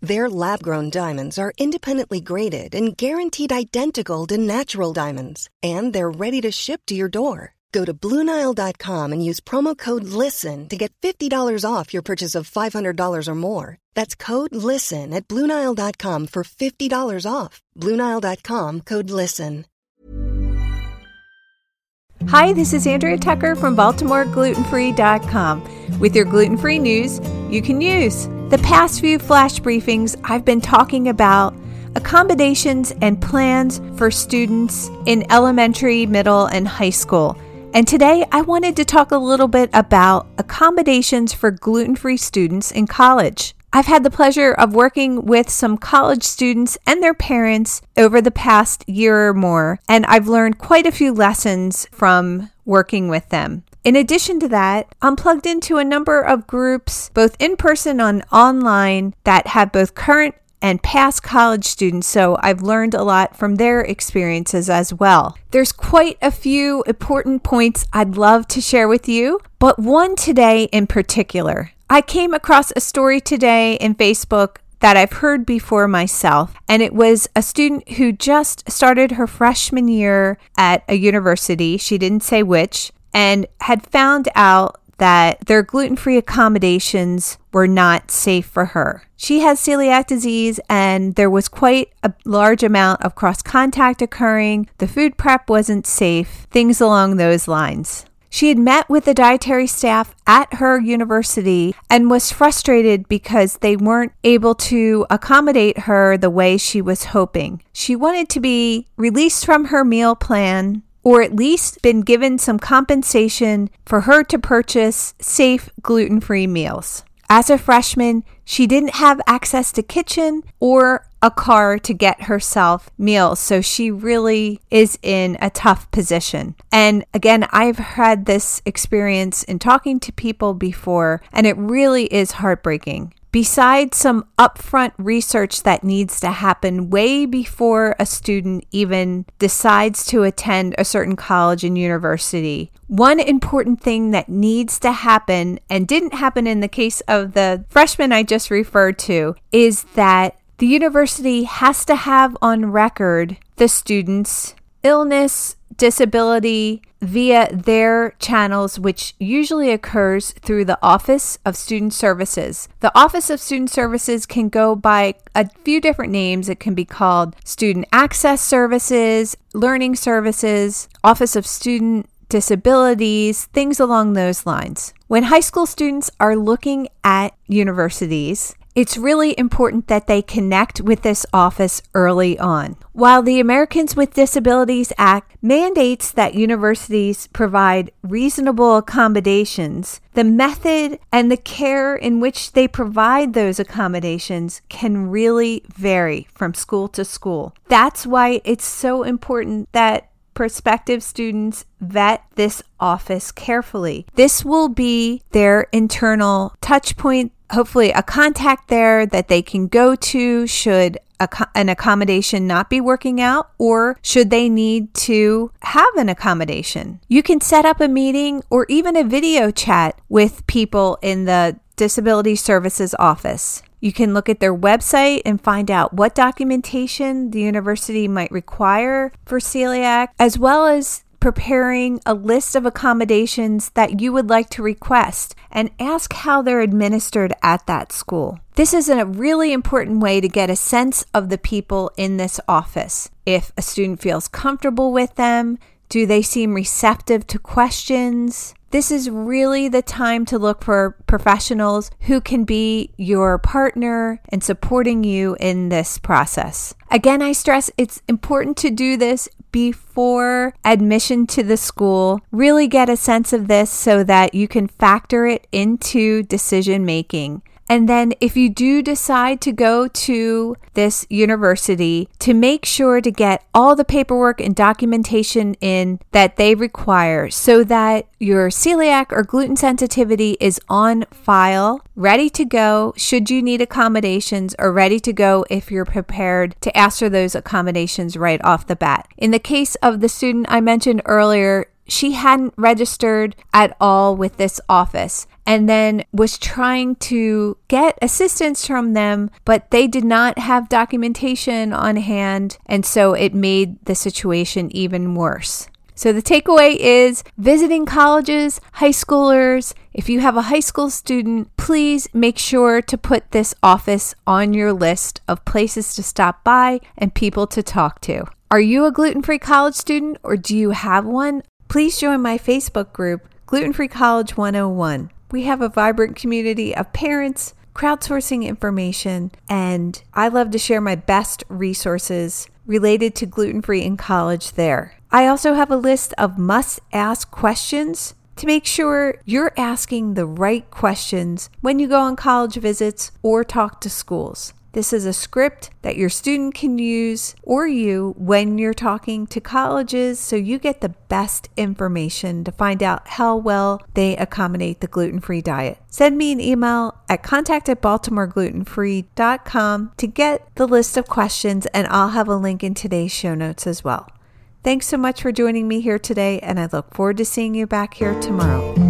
Their lab grown diamonds are independently graded and guaranteed identical to natural diamonds, and they're ready to ship to your door. Go to BlueNile.com and use promo code LISTEN to get $50 off your purchase of $500 or more. That's code LISTEN at BlueNile.com for $50 off. BlueNile.com code LISTEN. Hi, this is Andrea Tucker from BaltimoreGlutenFree.com with your gluten free news you can use. The past few flash briefings, I've been talking about accommodations and plans for students in elementary, middle, and high school. And today I wanted to talk a little bit about accommodations for gluten free students in college. I've had the pleasure of working with some college students and their parents over the past year or more, and I've learned quite a few lessons from working with them. In addition to that, I'm plugged into a number of groups, both in person and online, that have both current and past college students, so I've learned a lot from their experiences as well. There's quite a few important points I'd love to share with you, but one today in particular. I came across a story today in Facebook that I've heard before myself, and it was a student who just started her freshman year at a university. She didn't say which, and had found out that their gluten free accommodations were not safe for her. She has celiac disease, and there was quite a large amount of cross contact occurring. The food prep wasn't safe, things along those lines. She had met with the dietary staff at her university and was frustrated because they weren't able to accommodate her the way she was hoping. She wanted to be released from her meal plan or at least been given some compensation for her to purchase safe gluten free meals. As a freshman, she didn't have access to kitchen or a car to get herself meals. So she really is in a tough position. And again, I've had this experience in talking to people before, and it really is heartbreaking. Besides some upfront research that needs to happen way before a student even decides to attend a certain college and university, one important thing that needs to happen and didn't happen in the case of the freshman I just referred to is that the university has to have on record the student's illness, disability via their channels, which usually occurs through the Office of Student Services. The Office of Student Services can go by a few different names. It can be called Student Access Services, Learning Services, Office of Student disabilities, things along those lines. When high school students are looking at universities, it's really important that they connect with this office early on. While the Americans with Disabilities Act mandates that universities provide reasonable accommodations, the method and the care in which they provide those accommodations can really vary from school to school. That's why it's so important that prospective students vet this office carefully. This will be their internal touch point hopefully a contact there that they can go to should an accommodation not be working out or should they need to have an accommodation. You can set up a meeting or even a video chat with people in the Disability Services office. You can look at their website and find out what documentation the university might require for celiac, as well as preparing a list of accommodations that you would like to request and ask how they're administered at that school. This is a really important way to get a sense of the people in this office. If a student feels comfortable with them, do they seem receptive to questions? This is really the time to look for professionals who can be your partner and supporting you in this process. Again, I stress it's important to do this before admission to the school. Really get a sense of this so that you can factor it into decision making. And then, if you do decide to go to this university, to make sure to get all the paperwork and documentation in that they require so that your celiac or gluten sensitivity is on file, ready to go should you need accommodations, or ready to go if you're prepared to ask for those accommodations right off the bat. In the case of the student I mentioned earlier, she hadn't registered at all with this office and then was trying to get assistance from them, but they did not have documentation on hand. And so it made the situation even worse. So the takeaway is visiting colleges, high schoolers. If you have a high school student, please make sure to put this office on your list of places to stop by and people to talk to. Are you a gluten free college student or do you have one? Please join my Facebook group, Gluten Free College 101. We have a vibrant community of parents, crowdsourcing information, and I love to share my best resources related to gluten free in college there. I also have a list of must ask questions to make sure you're asking the right questions when you go on college visits or talk to schools. This is a script that your student can use or you when you're talking to colleges so you get the best information to find out how well they accommodate the gluten free diet. Send me an email at contact at baltimoreglutenfree.com to get the list of questions, and I'll have a link in today's show notes as well. Thanks so much for joining me here today, and I look forward to seeing you back here tomorrow.